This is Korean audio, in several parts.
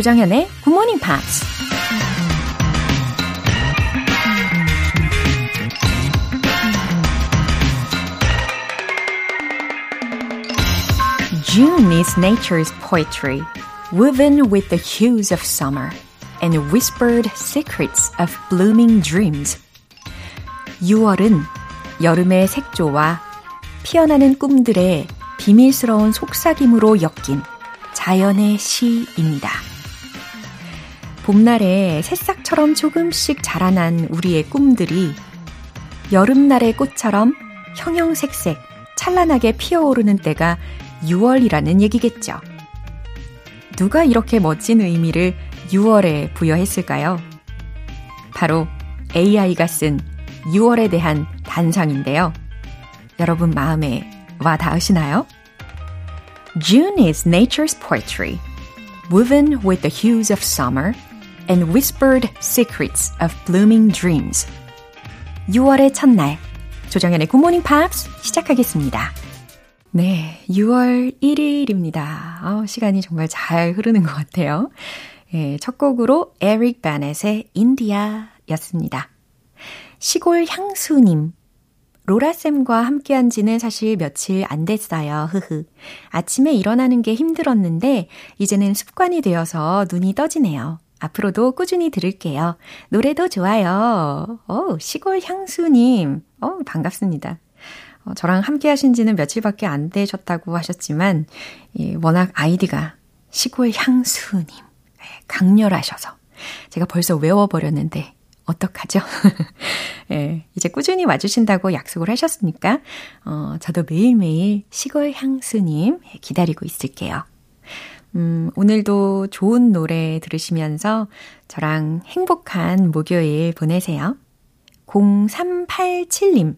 조정현의 굿모닝 팝스. June is nature's poetry, woven with the hues of summer and whispered secrets of blooming dreams. 6월은 여름의 색조와 피어나는 꿈들의 비밀스러운 속삭임으로 엮인 자연의 시입니다. 봄날에 새싹처럼 조금씩 자라난 우리의 꿈들이 여름날의 꽃처럼 형형색색 찬란하게 피어오르는 때가 6월이라는 얘기겠죠. 누가 이렇게 멋진 의미를 6월에 부여했을까요? 바로 AI가 쓴 6월에 대한 단상인데요. 여러분 마음에 와 닿으시나요? June is nature's poetry, woven with the hues of summer and whispered secrets of blooming dreams. 6월의 첫날, 조정현의 굿모닝 팝스 시작하겠습니다. 네, 6월 1일입니다. 어, 시간이 정말 잘 흐르는 것 같아요. 예, 첫 곡으로 에릭 베넷의 인디아였습니다. 시골 향수님. 로라쌤과 함께한 지는 사실 며칠 안 됐어요. 흐흐. 아침에 일어나는 게 힘들었는데, 이제는 습관이 되어서 눈이 떠지네요. 앞으로도 꾸준히 들을게요. 노래도 좋아요. 어, 시골 향수님. 어, 반갑습니다. 어, 저랑 함께 하신 지는 며칠밖에 안 되셨다고 하셨지만, 예, 워낙 아이디가 시골 향수님. 예, 강렬하셔서. 제가 벌써 외워버렸는데, 어떡하죠? 예, 이제 꾸준히 와주신다고 약속을 하셨으니까, 어, 저도 매일매일 시골 향수님 기다리고 있을게요. 음, 오늘도 좋은 노래 들으시면서 저랑 행복한 목요일 보내세요. 0387님.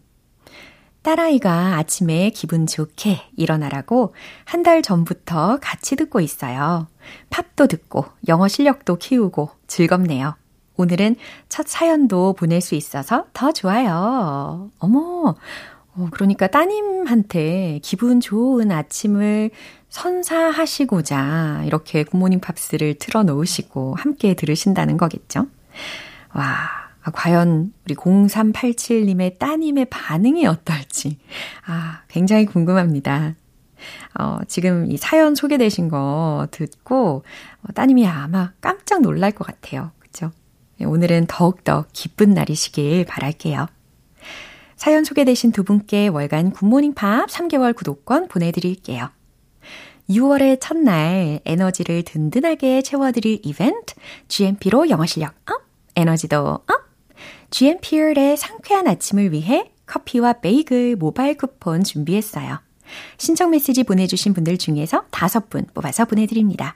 딸아이가 아침에 기분 좋게 일어나라고 한 달 전부터 같이 듣고 있어요. 팝도 듣고 영어 실력도 키우고 즐겁네요. 오늘은 첫 사연도 보낼 수 있어서 더 좋아요. 어머, 어, 그러니까 따님한테 기분 좋은 아침을 선사하시고자 이렇게 굿모닝 팝스를 틀어 놓으시고 함께 들으신다는 거겠죠? 와, 아, 과연 우리 0387님의 따님의 반응이 어떨지, 아, 굉장히 궁금합니다. 어, 지금 이 사연 소개되신 거 듣고, 어, 따님이 아마 깜짝 놀랄 것 같아요. 네, 오늘은 더욱더 기쁜 날이시길 바랄게요. 사연 소개되신 두 분께 월간 굿모닝 팝스 3개월 구독권 보내드릴게요. 6월의 첫날 에너지를 든든하게 채워드릴 이벤트, GMP로 영어 실력 up, 에너지도 up! GMP의 상쾌한 아침을 위해 커피와 베이글 모바일 쿠폰 준비했어요. 신청 메시지 보내주신 분들 중에서 다섯 분 뽑아서 보내드립니다.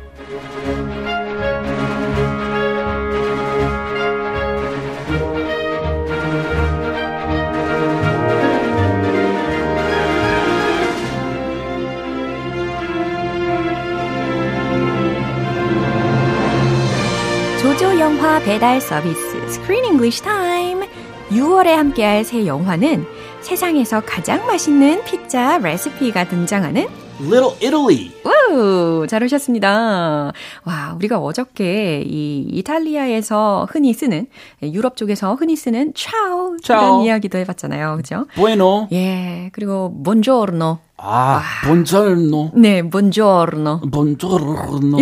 배달 서비스 Screen English Time 6월에 함께할 새 영화는 세상에서 가장 맛있는 피자 레시피가 등장하는 Little Italy. 우, 잘 오셨습니다. 와, 우리가 어저께 이 이탈리아에서 흔히 쓰는 유럽 쪽에서 흔히 쓰는 ciao, ciao. 이런 이야기도 해봤잖아요, 그죠? Bueno. 예, 그리고 buongiorno. 아, buongiorno. 네, buongiorno. buongiorno.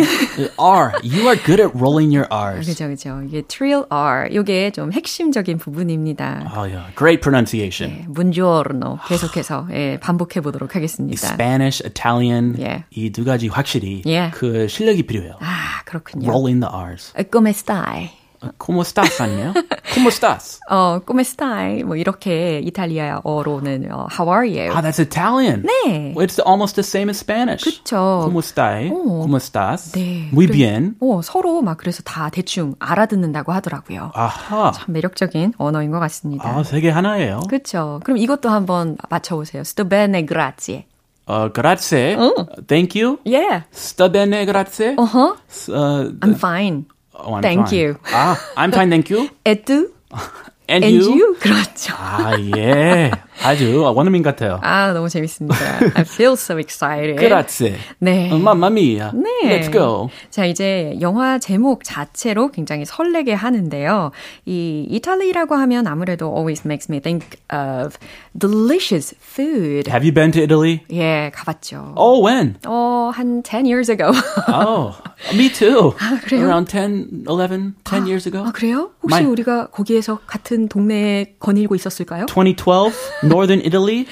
R. You are good at rolling your R's. 그죠, 그죠. 이게 trill R. 이게 좀 핵심적인 부분입니다. Oh, yeah. Great pronunciation. 네, buongiorno. 계속해서 예, 반복해 보도록 하겠습니다. Spanish, Italian. 예. 이두 가지 확실히 예. 그 실력이 필요해요. 아, 그렇군요. Rolling the R's. Come stai? Como estás, 아니에요? Como estas? 어, come stai? 뭐 이렇게 이탈리아어로는 어, how are you? Ah, that's Italian. 네. It's almost the same as Spanish. 그쵸. Como estai? 어. Como estás? 네. Muy 그래- bien. 어, 서로 막 그래서 다 대충 알아듣는다고 하더라고요. 아하. 참 매력적인 언어인 것 같습니다. 아, 세계 하나예요. 그렇죠. 그럼 이것도 한번 맞춰보세요. Sto bene, grazie. 어, grazie. 어. Thank you. Yeah. Sta bene, grazie. Uh-huh. Uh, I'm fine. oh, I'm thank fine. you. 아, I'm fine, thank you. Et tu? And, And you? you? 그렇죠. 아, 예. 아주 원어민 같아요. 아, 너무 재밌습니다. I feel so excited. Grazie. 네. mamma 네. Let's go. 자, 이제 영화 제목 자체로 굉장히 설레게 하는데요. 이 이탈리라고 하면 아무래도 always makes me think of delicious food. Have you been to Italy? 예, 가봤죠. Oh, when? 어, 한 10 years ago. Oh, me too. 그래요? Around 10, 11, 10 years ago. 아, 그래요? 혹시 My- 우리가 거기에서 같은 동네에 거닐고 있었을까요? 2012, Northern Italy,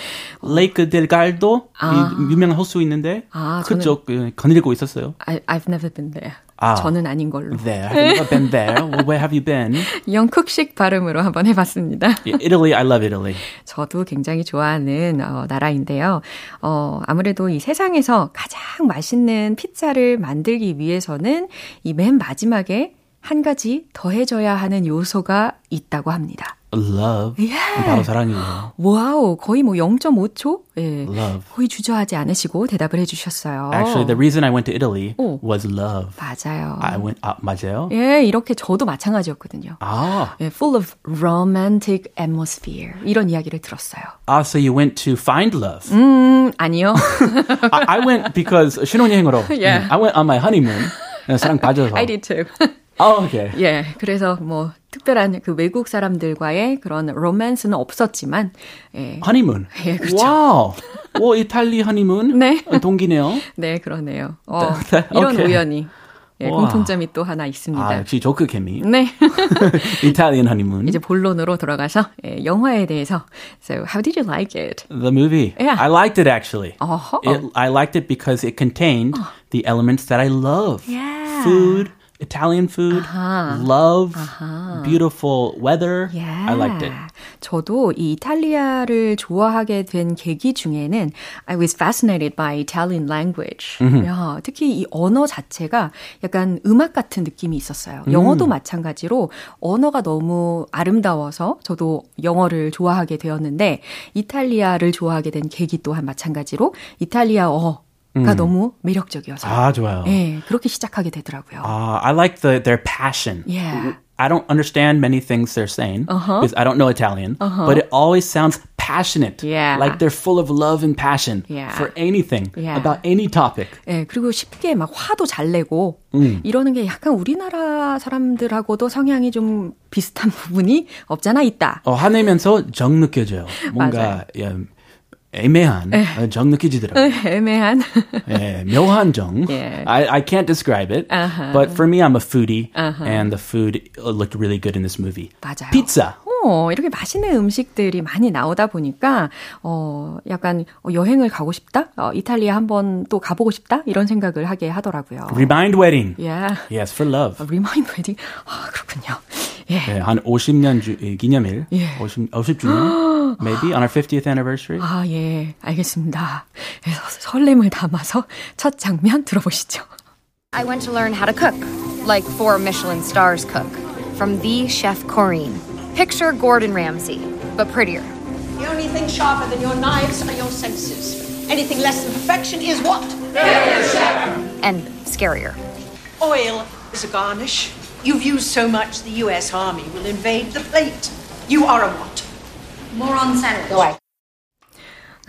Lake del Gardo, 아. 이 유명한 호수 있는데 아, 그쪽 그, 거닐고 있었어요. I, I've never been there. 아. 저는 아닌 걸로. There, you never been there? Well, where have you been? 영국식 발음으로 한번 해봤습니다. Yeah, Italy, I love Italy. 저도 굉장히 좋아하는 어, 나라인데요. 어, 아무래도 이 세상에서 가장 맛있는 피자를 만들기 위해서는 이 맨 마지막에 한 가지 더해져야 하는 요소가 있다고 합니다. Love. Yeah. 바로 사랑이에요. Wow, 거의 뭐 0.5초? 예. Love. 거의 주저하지 않으시고 대답을 해주셨어요. Actually, the reason I went to Italy 오. was love. 맞아요. I went, 아, 맞아요? 예, 이렇게 저도 마찬가지였거든요. 아, 예, full of romantic atmosphere. 이런 이야기를 들었어요. ah, so you went to find love. 음, 아니요. I, I went because 신혼여행으로. Yeah. I went on my honeymoon. 사랑 빠져서. I did too. Oh, okay. 예, 그래서 뭐 특별한 그 외국 사람들과의 그런 로맨스는 없었지만, 예, honeymoon. 예, 그렇죠. 와우. 오, 이탈리 honeymoon. 네. 어, 동기네요. 네, 그러네요. 어, 네, 이런 오케이. 우연이 예, 와. 공통점이 또 하나 있습니다. 아, 역시 조크 케미. 네. Italian honeymoon. 이제 본론으로 돌아가서 예, 영화에 대해서. So, how did you like it? The movie. Yeah. I liked it actually. 어허. It, I liked it because it contained the elements that I love. Yeah. Food, Italian food, love, beautiful weather. Yeah. I liked it. 저도 이 이탈리아를 좋아하게 된 계기 중에는 I was fascinated by Italian language. 야, 특히 이 언어 자체가 약간 음악 같은 느낌이 있었어요. 영어도 마찬가지로 언어가 너무 아름다워서 저도 영어를 좋아하게 되었는데 이탈리아를 좋아하게 된 계기 또한 마찬가지로 이탈리아어 가 너무 매력적이어서 아, 좋아요. 예, 그렇게 시작하게 되더라고요. Uh, I like the their passion. Yeah. I don't understand many things they're saying because I don't know Italian, but it always sounds passionate. Yeah. Like they're full of love and passion Yeah. for anything Yeah. about any topic. 예, 그리고 쉽게 막 화도 잘 내고 이러는 게 약간 우리나라 사람들하고도 성향이 좀 비슷한 부분이 없잖아 있다. 어, 화내면서 정 느껴져요. 뭔가 예, 애매한 어, 정 느껴지더라고요. 애매한. 예, 묘한 정. Yeah. I, I can't describe it. Uh-huh. But for me, I'm a foodie, and the food uh, looked really good in this movie. 맞아요. Pizza. 어, 이렇게 맛있는 음식들이 많이 나오다 보니까, 어, 약간 어, 여행을 가고 싶다? 어, 이탈리아 한번 또 가보고 싶다? 이런 생각을 하게 하더라고요. Remind wedding. Yeah. Yes, for love. remind wedding. 아, 그렇군요. 예. 예, 한 50년 주, 예, 기념일. 예. 50, 50주년. maybe on our 50th anniversary. 아, 예. 알겠습니다. 그래서 설렘을 담아서 첫 장면 들어보시죠. I went to learn how to cook, like four Michelin stars cook, from the chef Corrine. Picture Gordon Ramsay, but prettier. The only thing sharper than your knives are your senses. Anything less than perfection is what? And scarier. Oil is a garnish. You've used so much the US Army will invade the plate. You are a what? Moron sandwich.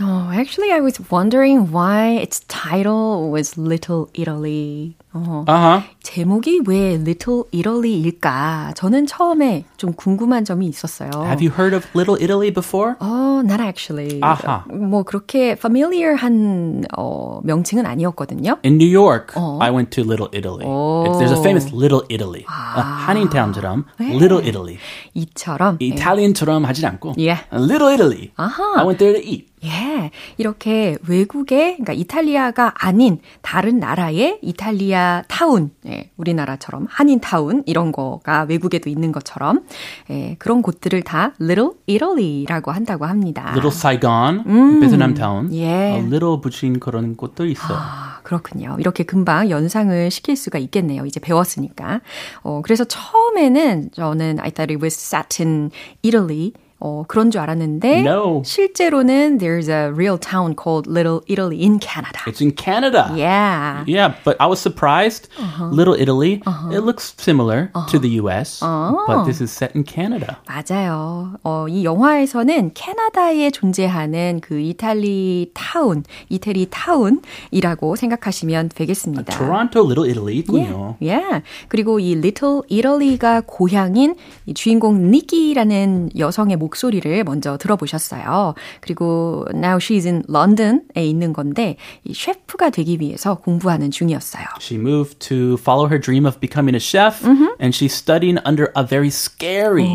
Oh, actually, I was wondering why its title was Little Italy. 어, Uh-huh. 제목이 왜 Little Italy일까? 저는 처음에 좀 궁금한 점이 있었어요. Have you heard of Little Italy before? 어, not actually. 아하. 뭐 그렇게 familiar한 어, 명칭은 아니었거든요. In New York, 어. I went to Little Italy. It's, there's a famous Little Italy. 아. 한인타운처럼 Little Italy. 이처럼 예. 이탈리안처럼 하진 않고 Yeah. Little Italy. 아하. I went there to eat. 예, 이렇게 외국의, 그러니까 이탈리아가 아닌 다른 나라의 이탈리아 타운, 예, 우리나라처럼 한인 타운 이런 거가 외국에도 있는 것처럼 예, 그런 곳들을 다 Little Italy라고 한다고 합니다. Little Saigon, 음, 베트남 타운. 예. A little 붙인 그런 곳도 있어요. 아, 그렇군요. 이렇게 금방 연상을 시킬 수가 있겠네요. 이제 배웠으니까. 어, 그래서 처음에는 저는 I thought it was set in Italy. 어, 그런 줄 알았는데 No. 실제로는 there's a real town called Little Italy in Canada. It's in Canada. Yeah. Yeah, but I was surprised. Uh-huh. Little Italy, it looks similar to the US, Oh. but this is set in Canada. 맞아요. 어, 이 영화에서는 캐나다에 존재하는 그 이탈리 타운, 이태리 타운이라고 생각하시면 되겠습니다. Toronto, Little Italy 있군요. 예. Yeah. 그리고 이 Little Italy가 고향인 이 주인공 니키라는 여성의 목 소리를 먼저 들어보셨어요. 그리고 Now She's in London에 있는 건데 이 셰프가 되기 위해서 공부하는 중이었어요. She moved to follow her dream of becoming a chef, Mm-hmm. and she's studying under a very scary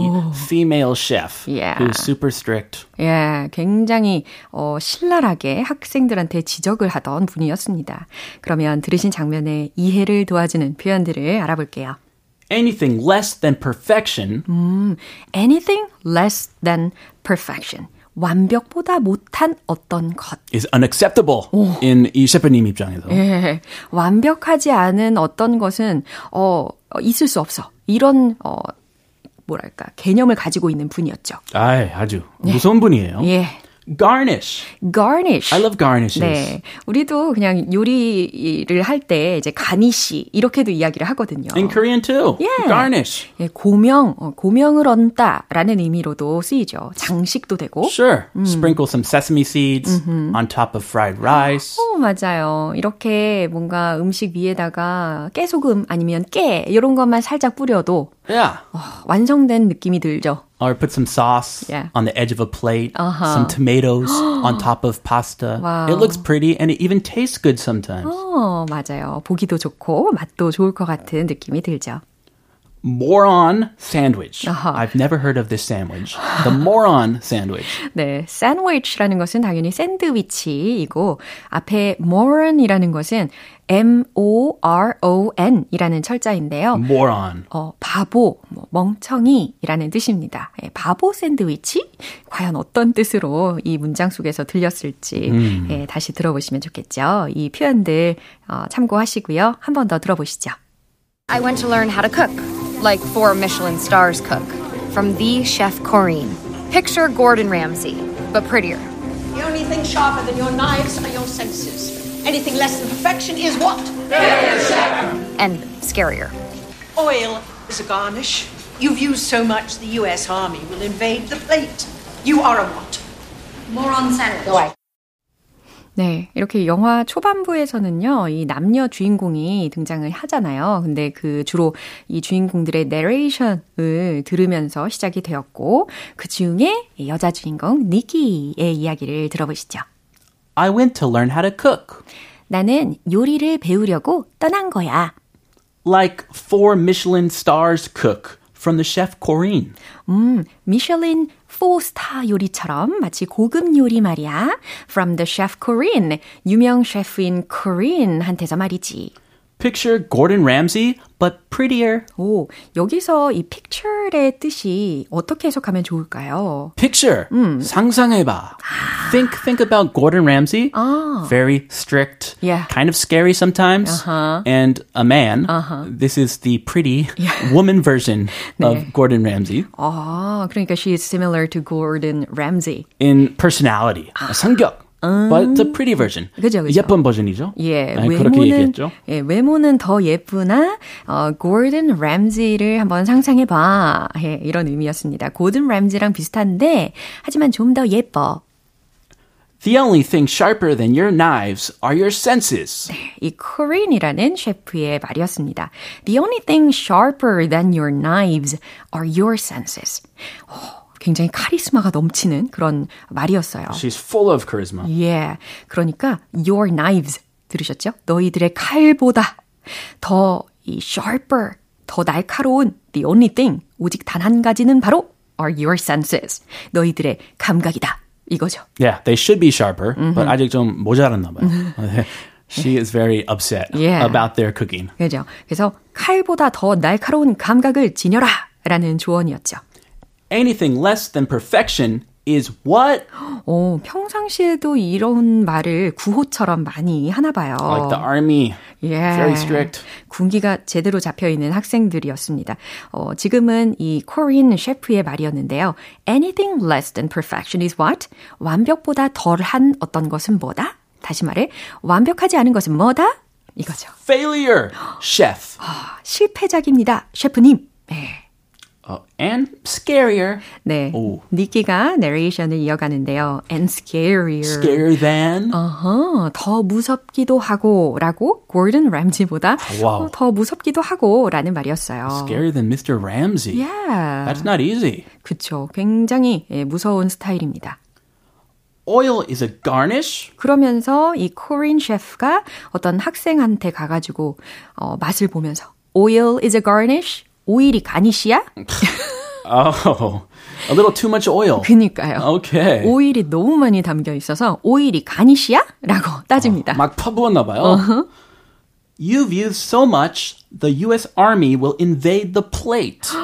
female chef Yeah. who's super strict. 예, 굉장히 어, 신랄하게 학생들한테 지적을 하던 분이었습니다. 그러면 들으신 장면의 이해를 도와주는 표현들을 알아볼게요. Anything less than perfection Anything less than perfection. 완벽보다 못한 어떤 것. is unacceptable in 이 셰프님 입장에서. 예, 완벽하지 않은 어떤 것은 어, 어, 있을 수 없어. 이런 어, 뭐랄까 개념을 가지고 있는 분이었죠. 아, 아주 무서운 분이에요. 예, Garnish. garnish. I love garnishes. 네, 우리도 그냥 요리를 할 때 이제 가니시 이렇게도 이야기를 하거든요. In Korean too. Yeah. Garnish. 예, 고명, 어, 고명을 얹다라는 의미로도 쓰이죠. 장식도 되고. Sure. Sprinkle some sesame seeds on top of fried rice. 어, 맞아요. 이렇게 뭔가 음식 위에다가 깨소금 아니면 깨 이런 것만 살짝 뿌려도 Yeah. 어, 완성된 느낌이 들죠. Or put some sauce Yeah. on the edge of a plate, Uh-huh. some tomatoes on top of pasta. Wow. It looks pretty and it even tastes good sometimes. 어, 맞아요. 보기도 좋고 맛도 좋을 것 같은 느낌이 들죠. Moron sandwich. Uh-huh. I've never heard of this sandwich. The moron sandwich. 네, sandwich라는 것은 당연히 샌드위치이고 앞에 moron이라는 것은 M-O-R-O-N 이라는 철자인데요. Moron. 어, 바보, 뭐, 멍청이라는 뜻입니다. 예, 바보 샌드위치? 과연 어떤 뜻으로 이 문장 속에서 들렸을지 예, 다시 들어보시면 좋겠죠. 이 표현들 어, 참고하시고요. 한 번 더 들어보시죠. I went to learn how to cook, like four Michelin stars cook, from the chef Corrine. Picture Gordon Ramsay, but prettier. The only thing sharper than your knives are your senses. Anything less than perfection is what? And scarier. Oil is a garnish. You've used so much the US Army will invade the plate. You are a what? Moron sandwich. 네, 이렇게 영화 초반부에서는요, 이 남녀 주인공이 등장을 하잖아요. 근데 그 주로 이 주인공들의 내레이션을 들으면서 시작이 되었고, 그 중에 여자 주인공 니키의 이야기를 들어보시죠. I went to learn how to cook. 나는 요리를 배우려고 떠난 거야. Like four Michelin stars cook from the chef Corinne. 음, 미슐린 4스타 요리처럼 마치 고급 요리 말이야. From the chef Corinne. 유명 셰프인 Corinne한테서 말이지. Picture Gordon Ramsay, but prettier. 오, 여기서 이 picture의 뜻이 어떻게 해석하면 좋을까요? Picture. 상상해봐. Think, think about Gordon Ramsay. Very strict. Yeah. Kind of scary sometimes. And a man. This is the pretty woman version of Gordon Ramsay 아, 그러니까 she is similar to Gordon Ramsay. in personality. 성격. But the pretty version. 그죠, 그죠. 예쁜 버전이죠. 예, 네, 외모는 얘기했죠. 예, 외모는 더 예쁘나 어, 고든 램지를 한번 상상해 봐. 예, 이런 의미였습니다. 고든 램지랑 비슷한데 하지만 좀 더 예뻐. The only thing sharper than your knives are your senses. 이 코린이라는 셰프의 말이었습니다. The only thing sharper than your knives are your senses. 어, 굉장히 카리스마가 넘치는 그런 말이었어요. She's full of charisma. 예. 그러니까 your knives 들으셨죠? 너희들의 칼보다 더 이 sharper, 더 날카로운 the only thing 오직 단 한 가지는 바로 are your senses. 너희들의 감각이다. 이거죠. Yeah, they should be sharper, but 아직 좀 모자랐나 봐요. 네. She is very upset yeah. about their cooking. 그죠. 그래서 칼보다 더 날카로운 감각을 지녀라 라는 조언이었죠. Anything less than perfection is what? 오, 평상시에도 이런 말을 구호처럼 많이 하나 봐요. Like the army. Yeah. Very strict. 군기가 제대로 잡혀 있는 학생들이었습니다. 어, 지금은 이 코리안 셰프의 말이었는데요. Anything less than perfection is what? 완벽보다 덜한 어떤 것은 뭐다? 다시 말해, 완벽하지 않은 것은 뭐다? 이거죠. Failure, chef. 아, 실패작입니다, 셰프님. 네. Uh, and scarier. 네. 오. 니키가 내레이션을 이어가는데요. And scarier. Scarier than. 어허, 더 무섭기도 하고 라고 고든 램지보다 wow. 더 무섭기도 하고 라는 말이었어요. Scarier than Mr. Ramsey. Yeah. That's not easy. 그쵸. 굉장히 예, 무서운 스타일입니다. Oil is a garnish. 그러면서 이 코린 셰프가 어떤 학생한테 가가지고 어, 맛을 보면서 Oil is a garnish. 오일이 가니시야? oh, a little too much oil. 그니까요. Okay. 오일이 너무 많이 담겨 있어서 오일이 가니시야? 라고 따집니다. 어, 막 퍼부었나 봐요. Uh-huh. You've used so much, the US Army will invade the plate.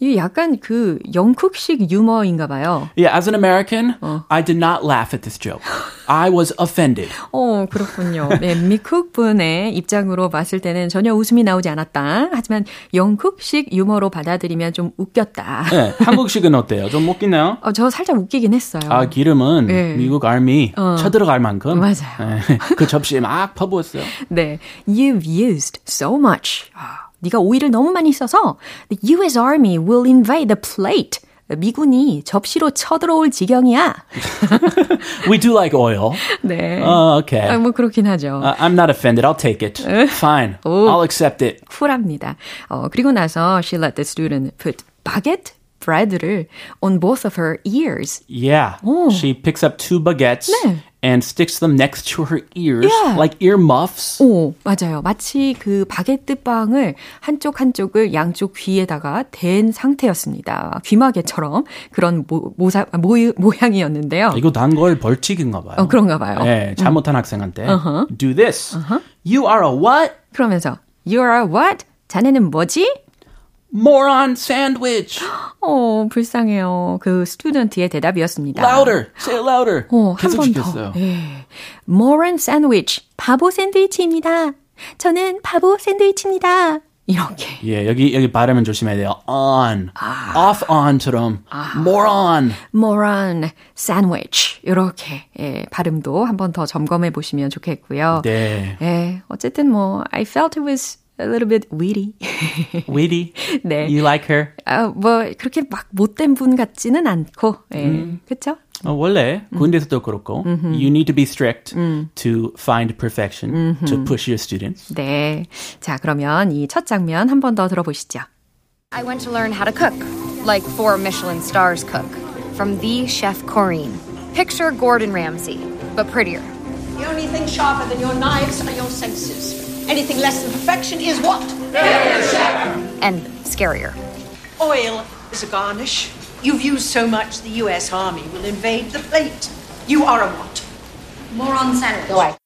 이게 약간 그 영국식 유머인가 봐요. Yeah, as an American, 어. I did not laugh at this joke. I was offended. 어, 그렇군요. 네, 미국 분의 입장으로 봤을 때는 전혀 웃음이 나오지 않았다. 하지만 영국식 유머로 받아들이면 좀 웃겼다. 네, 한국식은 어때요? 좀 웃기나요? 어, 저 살짝 웃기긴 했어요. 아, 기름은 네. 미국 아미 어. 쳐들어갈 만큼. 맞아요. 네, 그 접시에 막 퍼부었어요. 네, you've used so much. 네가 오일을 너무 많이 써서 the US Army will invade the plate. 미군이 접시로 쳐들어올 지경이야. We do like oil. 네. Uh, okay. 아, 뭐 그렇긴 하죠. Uh, I'm not offended. I'll take it. Fine. 오, I'll accept it. 쿨합니다. 어, 그리고 나서 she let the student put baguette bread를 on both of her ears. Yeah. 오. She picks up two baguettes 네. And sticks them next to her ears yeah. like ear muffs. 오, 맞아요. 마치 그 바게트 빵을 한쪽 한쪽을 양쪽 귀에다가 댄 상태였습니다. 귀마개처럼 그런 모, 모사, 모, 모양이었는데요. 이거 단 걸 벌칙인가 봐요. 어, 그런가 봐요. 네, 잘못한 음. 학생한테 uh-huh. do this. Uh-huh. You are a what? 그러면서 you are a what? 자네는 뭐지? Moron sandwich. 어, 불쌍해요. 그 student의 대답이었습니다. louder. Say it louder. 어, 한번 더. 예. moron sandwich. 바보 샌드위치입니다. 저는 바보 샌드위치입니다. 이렇게. 예, 여기 여기 발음은 조심해야 돼요. on, 아. off on처럼 아. moron, moron sandwich 이렇게 예, 발음도 한번 더 점검해 보시면 좋겠고요. 네. 예, 어쨌든 뭐 I felt it was a little bit witty. witty? 네. You like her? 아, 뭐 그렇게 막 못된 분 같지는 않고, 예. 음. 그렇죠? 어, 원래 음. 군대에서도 그렇고 음흠. you need to be strict 음. to find perfection 음흠. to push your students. 네. 자, 그러면 이 첫 장면 한 번 더 들어보시죠. I went to learn how to cook, like four Michelin stars cook, from the chef Corrine. Picture Gordon Ramsay, but prettier. The only thing sharper than your knives are your senses. Anything less than perfection is what? And scarier. Oil is a garnish. You've used so much the US Army will invade the plate. You are a what? Moron sandwich. Go away.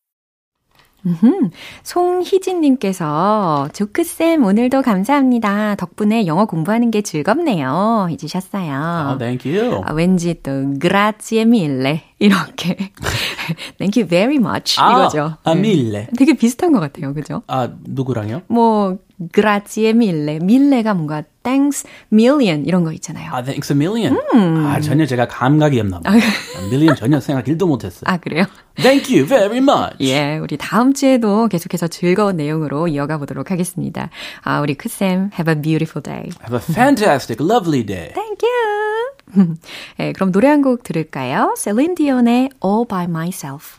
음흠. 송희진님께서 조크쌤 오늘도 감사합니다. 덕분에 영어 공부하는 게 즐겁네요. 해주셨어요. Oh, thank you. 아, 왠지 또 grazie mille 이렇게 thank you very much 아, 이거죠. 아, mille. 네. 되게 비슷한 것 같아요. 그죠? 아 누구랑요? 뭐 grazie mille. mille가 뭔가 thanks million 이런 거 있잖아요. 아, thanks a million. 음. 아, 전혀 제가 감각이 없나 봐요. million 전혀 생각 1도 못했어요. 아, 그래요? Thank you very much. 예, 우리 다음 주에도 계속해서 즐거운 내용으로 이어가 보도록 하겠습니다. 아, 우리 크쌤, have a beautiful day. Have a fantastic, lovely day. Thank you. 예, 그럼 노래 한 곡 들을까요? 셀린 디온의 All by Myself.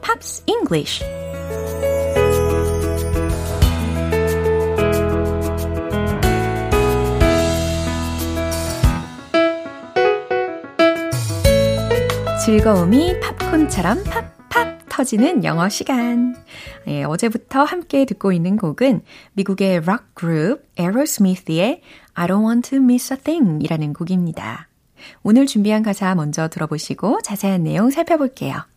English. 즐거움이 팝콘처럼 팝팝 터지는 영어 시간. 예, 어제부터 함께 듣고 있는 곡은 미국의 락 그룹 에로스미스의 I don't want to miss a thing 이라는 곡입니다. 오늘 준비한 가사 먼저 들어보시고 자세한 내용 살펴볼게요.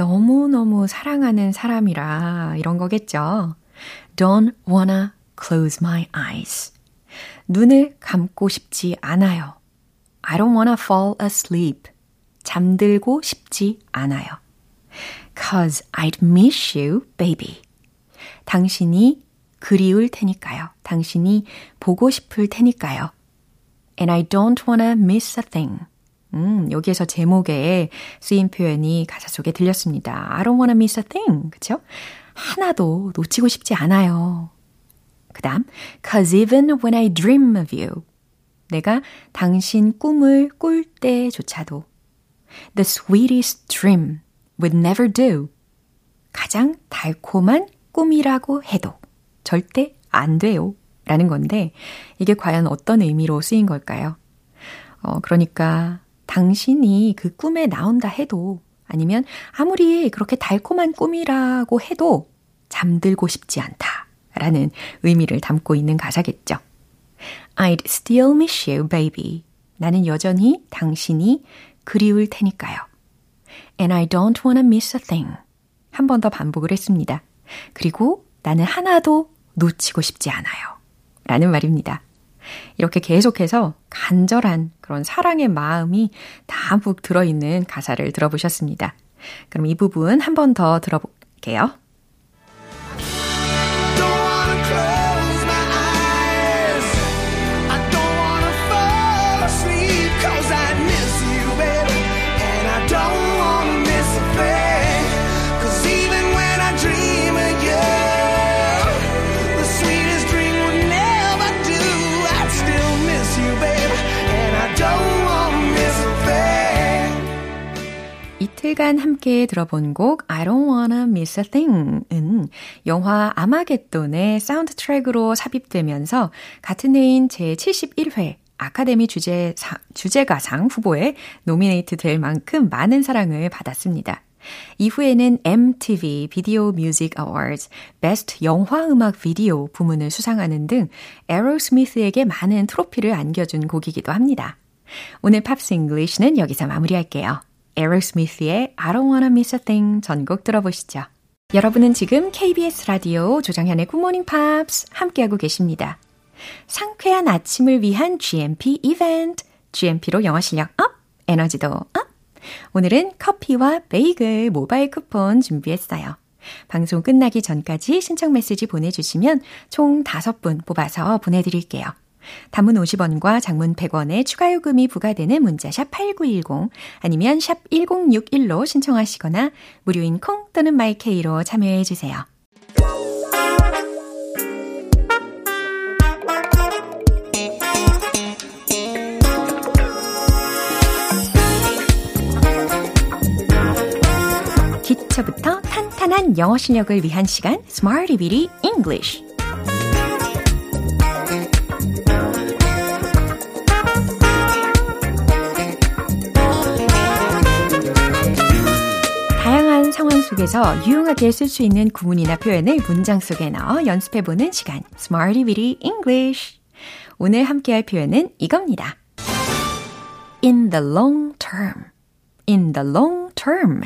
너무너무 사랑하는 사람이라 이런 거겠죠. Don't wanna close my eyes. 눈을 감고 싶지 않아요. I don't wanna fall asleep. 잠들고 싶지 않아요. Cause I'd miss you, baby. 당신이 그리울 테니까요. 당신이 보고 싶을 테니까요. And I don't wanna miss a thing. 음, 여기에서 제목에 쓰인 표현이 가사 속에 들렸습니다. I don't wanna miss a thing. 그쵸? 하나도 놓치고 싶지 않아요. 그 다음, cause even when I dream of you. 내가 당신 꿈을 꿀 때조차도 the sweetest dream would never do. 가장 달콤한 꿈이라고 해도 절대 안 돼요. 라는 건데, 이게 과연 어떤 의미로 쓰인 걸까요? 어, 그러니까 당신이 그 꿈에 나온다 해도 아니면 아무리 그렇게 달콤한 꿈이라고 해도 잠들고 싶지 않다. 라는 의미를 담고 있는 가사겠죠. I'd still miss you, baby. 나는 여전히 당신이 그리울 테니까요. And I don't wanna miss a thing. 한 번 더 반복을 했습니다. 그리고 나는 하나도 놓치고 싶지 않아요. 라는 말입니다. 이렇게 계속해서 간절한 그런 사랑의 마음이 다묵 들어있는 가사를 들어보셨습니다. 그럼 이 부분 한 번 더 들어볼게요. 이틀간 함께 들어본 곡 I Don't Wanna Miss a Thing은 영화 아마겟돈의 사운드 트랙으로 삽입되면서 같은 해인 제71회 아카데미 주제 사, 주제가상 후보에 노미네이트 될 만큼 많은 사랑을 받았습니다. 이후에는 MTV 비디오 뮤직 어워즈 베스트 영화 음악 비디오 부문을 수상하는 등 에어로스미스에게 많은 트로피를 안겨준 곡이기도 합니다. 오늘 Pops English는 여기서 마무리할게요. 에어로스미스의 I don't wanna miss a thing 전곡 들어보시죠. 여러분은 지금 KBS 라디오 조정현의 굿모닝 팝스 함께하고 계십니다. 상쾌한 아침을 위한 GMP 이벤트, GMP로 영어 실력 up, 에너지도 up. 오늘은 커피와 베이글 모바일 쿠폰 준비했어요. 방송 끝나기 전까지 신청 메시지 보내주시면 총 5분 뽑아서 보내드릴게요. 단문 50원과 장문 100원의 추가 요금이 부과되는 문자 샵 8910 아니면 샵 1061로 신청하시거나 무료인 콩 또는 마이케이로 참여해 주세요. 기초부터 탄탄한 영어 실력을 위한 시간 Smarty Bitty English 속에서 유용하게 쓸 수 있는 구문이나 표현을 문장 속에 넣어 연습해보는 시간 Smarty Bitty English 오늘 함께할 표현은 이겁니다. In the long term In the long term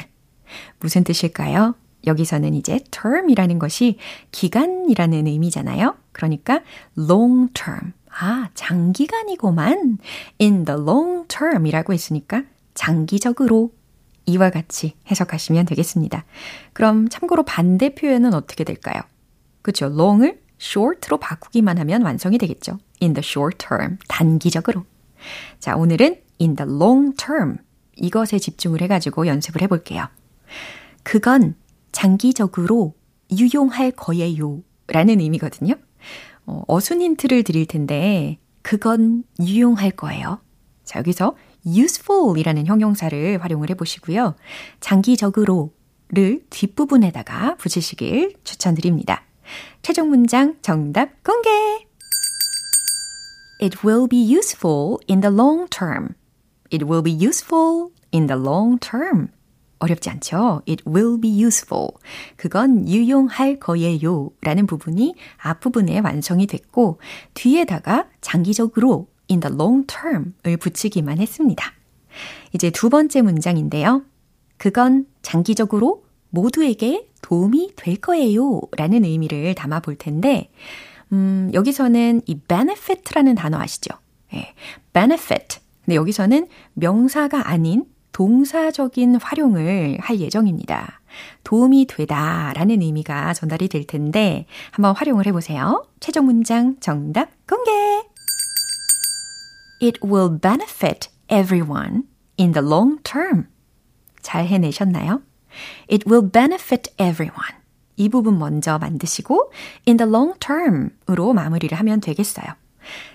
무슨 뜻일까요? 여기서는 이제 term이라는 것이 기간이라는 의미잖아요. 그러니까 long term. 아, 장기간이고만 in the long term이라고 했으니까 장기적으로 이와 같이 해석하시면 되겠습니다. 그럼 참고로 반대 표현은 어떻게 될까요? 그쵸. long을 short로 바꾸기만 하면 완성이 되겠죠. in the short term, 단기적으로. 자, 오늘은 in the long term, 이것에 집중을 해가지고 연습을 해볼게요. 그건 장기적으로 유용할 거예요. 라는 의미거든요. 어, 어순 힌트를 드릴 텐데, 그건 유용할 거예요. 자, 여기서 useful 이라는 형용사를 활용을 해보시고요. 장기적으로를 뒷부분에다가 붙이시길 추천드립니다. 최종 문장 정답 공개! It will be useful in the long term. It will be useful in the long term. 어렵지 않죠? It will be useful. 그건 유용할 거예요. 라는 부분이 앞부분에 완성이 됐고, 뒤에다가 장기적으로 in the long term을 붙이기만 했습니다. 이제 두 번째 문장인데요. 그건 장기적으로 모두에게 도움이 될 거예요. 라는 의미를 담아 볼 텐데, 음, 여기서는 이 benefit라는 단어 아시죠? 예, benefit. 근데 여기서는 명사가 아닌 동사적인 활용을 할 예정입니다. 도움이 되다 라는 의미가 전달이 될 텐데 한번 활용을 해보세요. 최종 문장 정답 공개! It will benefit everyone in the long term. 잘 해내셨나요? It will benefit everyone. 이 부분 먼저 만드시고 in the long term으로 마무리를 하면 되겠어요.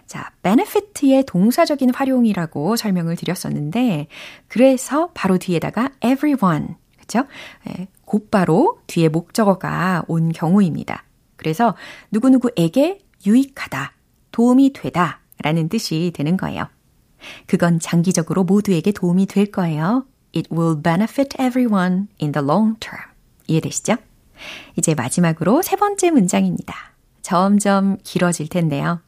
자, benefit의 동사적인 활용이라고 설명을 드렸었는데 그래서 바로 뒤에다가 everyone 그죠? 예, 곧바로 뒤에 목적어가 온 경우입니다. 그래서 누구누구에게 유익하다, 도움이 되다 라는 뜻이 되는 거예요. 그건 장기적으로 모두에게 도움이 될 거예요. It will benefit everyone in the long term. 이해되시죠? 이제 마지막으로 세 번째 문장입니다. 점점 길어질 텐데요.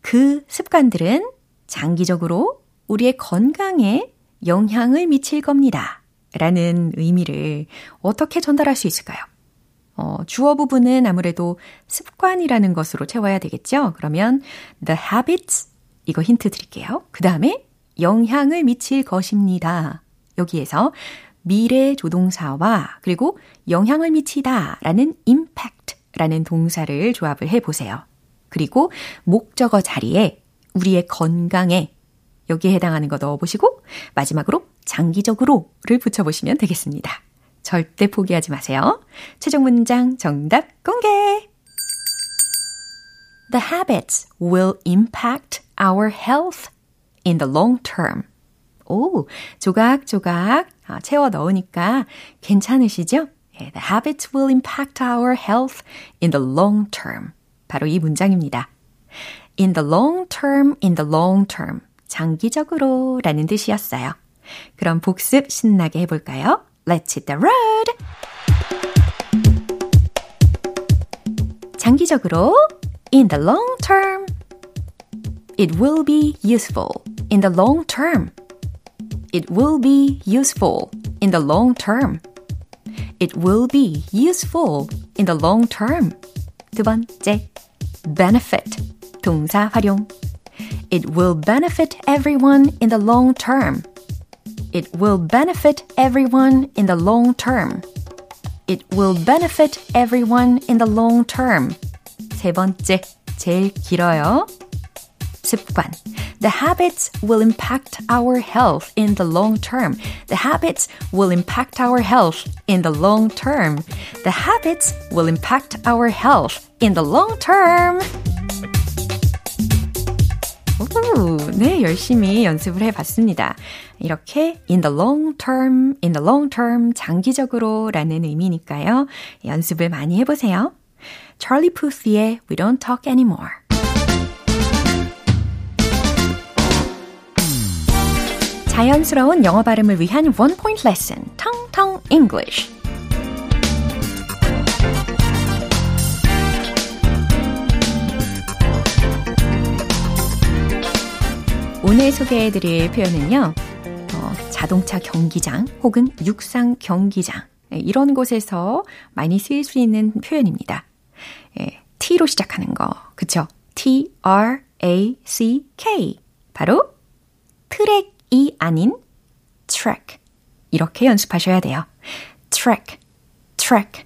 그 습관들은 장기적으로 우리의 건강에 영향을 미칠 겁니다. 라는 의미를 어떻게 전달할 수 있을까요? 어, 주어 부분은 아무래도 습관이라는 것으로 채워야 되겠죠? 그러면 the habits 이거 힌트 드릴게요. 그 다음에 영향을 미칠 것입니다. 여기에서 미래 조동사와 그리고 영향을 미치다 라는 impact 라는 동사를 조합을 해 보세요. 그리고 목적어 자리에 우리의 건강에 여기에 해당하는 거 넣어보시고 마지막으로 장기적으로를 붙여보시면 되겠습니다. 절대 포기하지 마세요. 최종 문장 정답 공개! The habits will impact our health in the long term. 오, 조각조각 채워 넣으니까 괜찮으시죠? The habits will impact our health in the long term. 바로 이 문장입니다. In the long term, in the long term. 장기적으로 라는 뜻이었어요. 그럼 복습 신나게 해볼까요? Let's hit the road! 장기적으로, in the long term. It will be useful in the long term. It will be useful in the long term. It will be useful in the long term. 두 번째, benefit. 동사 활용. It will benefit everyone in the long term. It will benefit everyone in the long term. It will benefit everyone in the long term. 세 번째, 제일 길어요. 습관. The habits will impact our health in the long term. The habits will impact our health in the long term. The habits will impact our health in the long term. 오, 네, 열심히 연습을 해봤습니다. 이렇게 in the long term, in the long term, 장기적으로 라는 의미니까요. 연습을 많이 해보세요. 찰리 푸스의 We Don't Talk Anymore. 자연스러운 영어 발음을 위한 원 포인트 레슨, 텅텅 English. 오늘 소개해드릴 표현은요, 어, 자동차 경기장 혹은 육상 경기장 네, 이런 곳에서 많이 쓰일 수 있는 표현입니다. 예, T로 시작하는 거, 그쵸? T R A C K 바로 트랙 이 아닌 track, 이렇게 연습하셔야 돼요. track, track,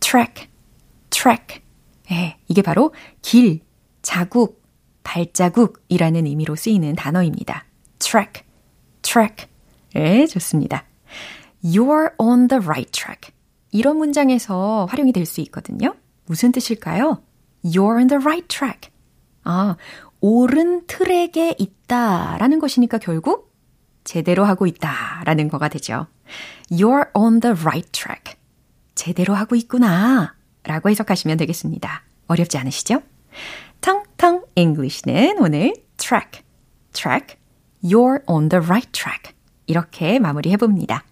track, track. 예, 이게 바로 길, 자국, 발자국이라는 의미로 쓰이는 단어입니다. track, track. 예, 좋습니다. You're on the right track. 이런 문장에서 활용이 될 수 있거든요. 무슨 뜻일까요? You're on the right track. 아, 옳은 트랙에 있다 라는 것이니까 결국 제대로 하고 있다 라는 거가 되죠. You're on the right track. 제대로 하고 있구나 라고 해석하시면 되겠습니다. 어렵지 않으시죠? 텅텅 English는 오늘 track, track, you're on the right track 이렇게 마무리해 봅니다.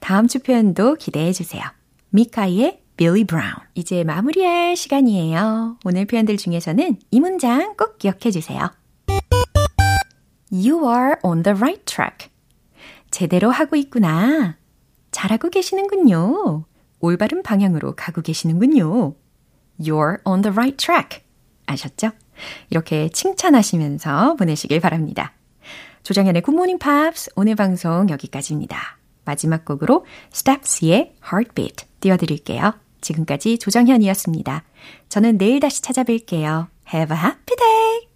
다음 주 표현도 기대해 주세요. 미카이의 Billy Brown. 이제 마무리할 시간이에요. 오늘 표현들 중에서는 이 문장 꼭 기억해 주세요. You are on the right track. 제대로 하고 있구나. 잘하고 계시는군요. 올바른 방향으로 가고 계시는군요. You're on the right track. 아셨죠? 이렇게 칭찬하시면서 보내시길 바랍니다. 조정현의 굿모닝 팝스 오늘 방송 여기까지입니다. 마지막 곡으로 Steps의 Heartbeat 띄워드릴게요. 지금까지 조정현이었습니다. 저는 내일 다시 찾아뵐게요. Have a happy day!